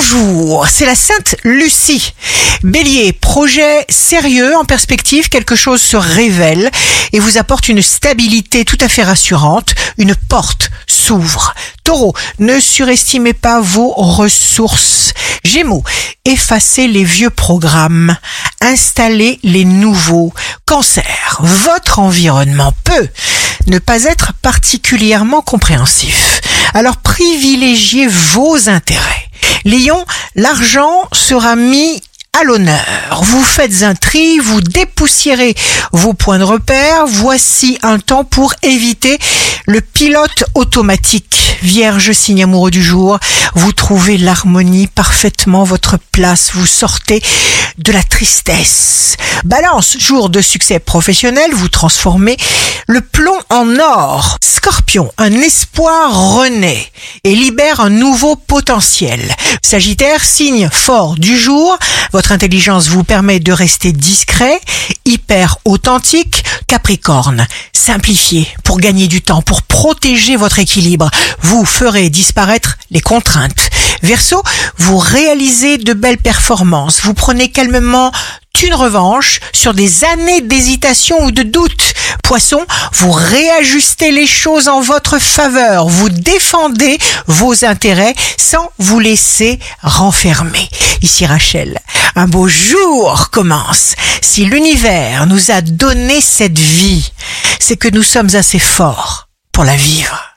Bonjour, c'est la Sainte Lucie. Bélier, projet sérieux en perspective, quelque chose se révèle et vous apporte une stabilité tout à fait rassurante, une porte s'ouvre. Taureau, ne surestimez pas vos ressources. Gémeaux, effacez les vieux programmes, installez les nouveaux. Cancer, votre environnement peut ne pas être particulièrement compréhensif. Alors privilégiez vos intérêts. Lion, l'argent sera mis à l'honneur. Vous faites un tri, vous dépoussiérez vos points de repère. Voici un temps pour éviter le pilote automatique. Vierge, signe amoureux du jour, vous trouvez l'harmonie parfaitement votre place. Vous sortez de la tristesse. Balance, jour de succès professionnel, vous transformez le plomb en or. Scorpion, un espoir renaît et libère un nouveau potentiel. Sagittaire, signe fort du jour, votre intelligence vous permet de rester discret, hyper authentique. Capricorne, simplifiez pour gagner du temps, pour protéger votre équilibre. Vous ferez disparaître les contraintes. Verseau, vous réalisez de belles performances. Vous prenez calmement une revanche sur des années d'hésitation ou de doute. Poisson, vous réajustez les choses en votre faveur, vous défendez vos intérêts sans vous laisser renfermer. Ici Rachel, un beau jour commence. Si l'univers nous a donné cette vie, c'est que nous sommes assez forts pour la vivre.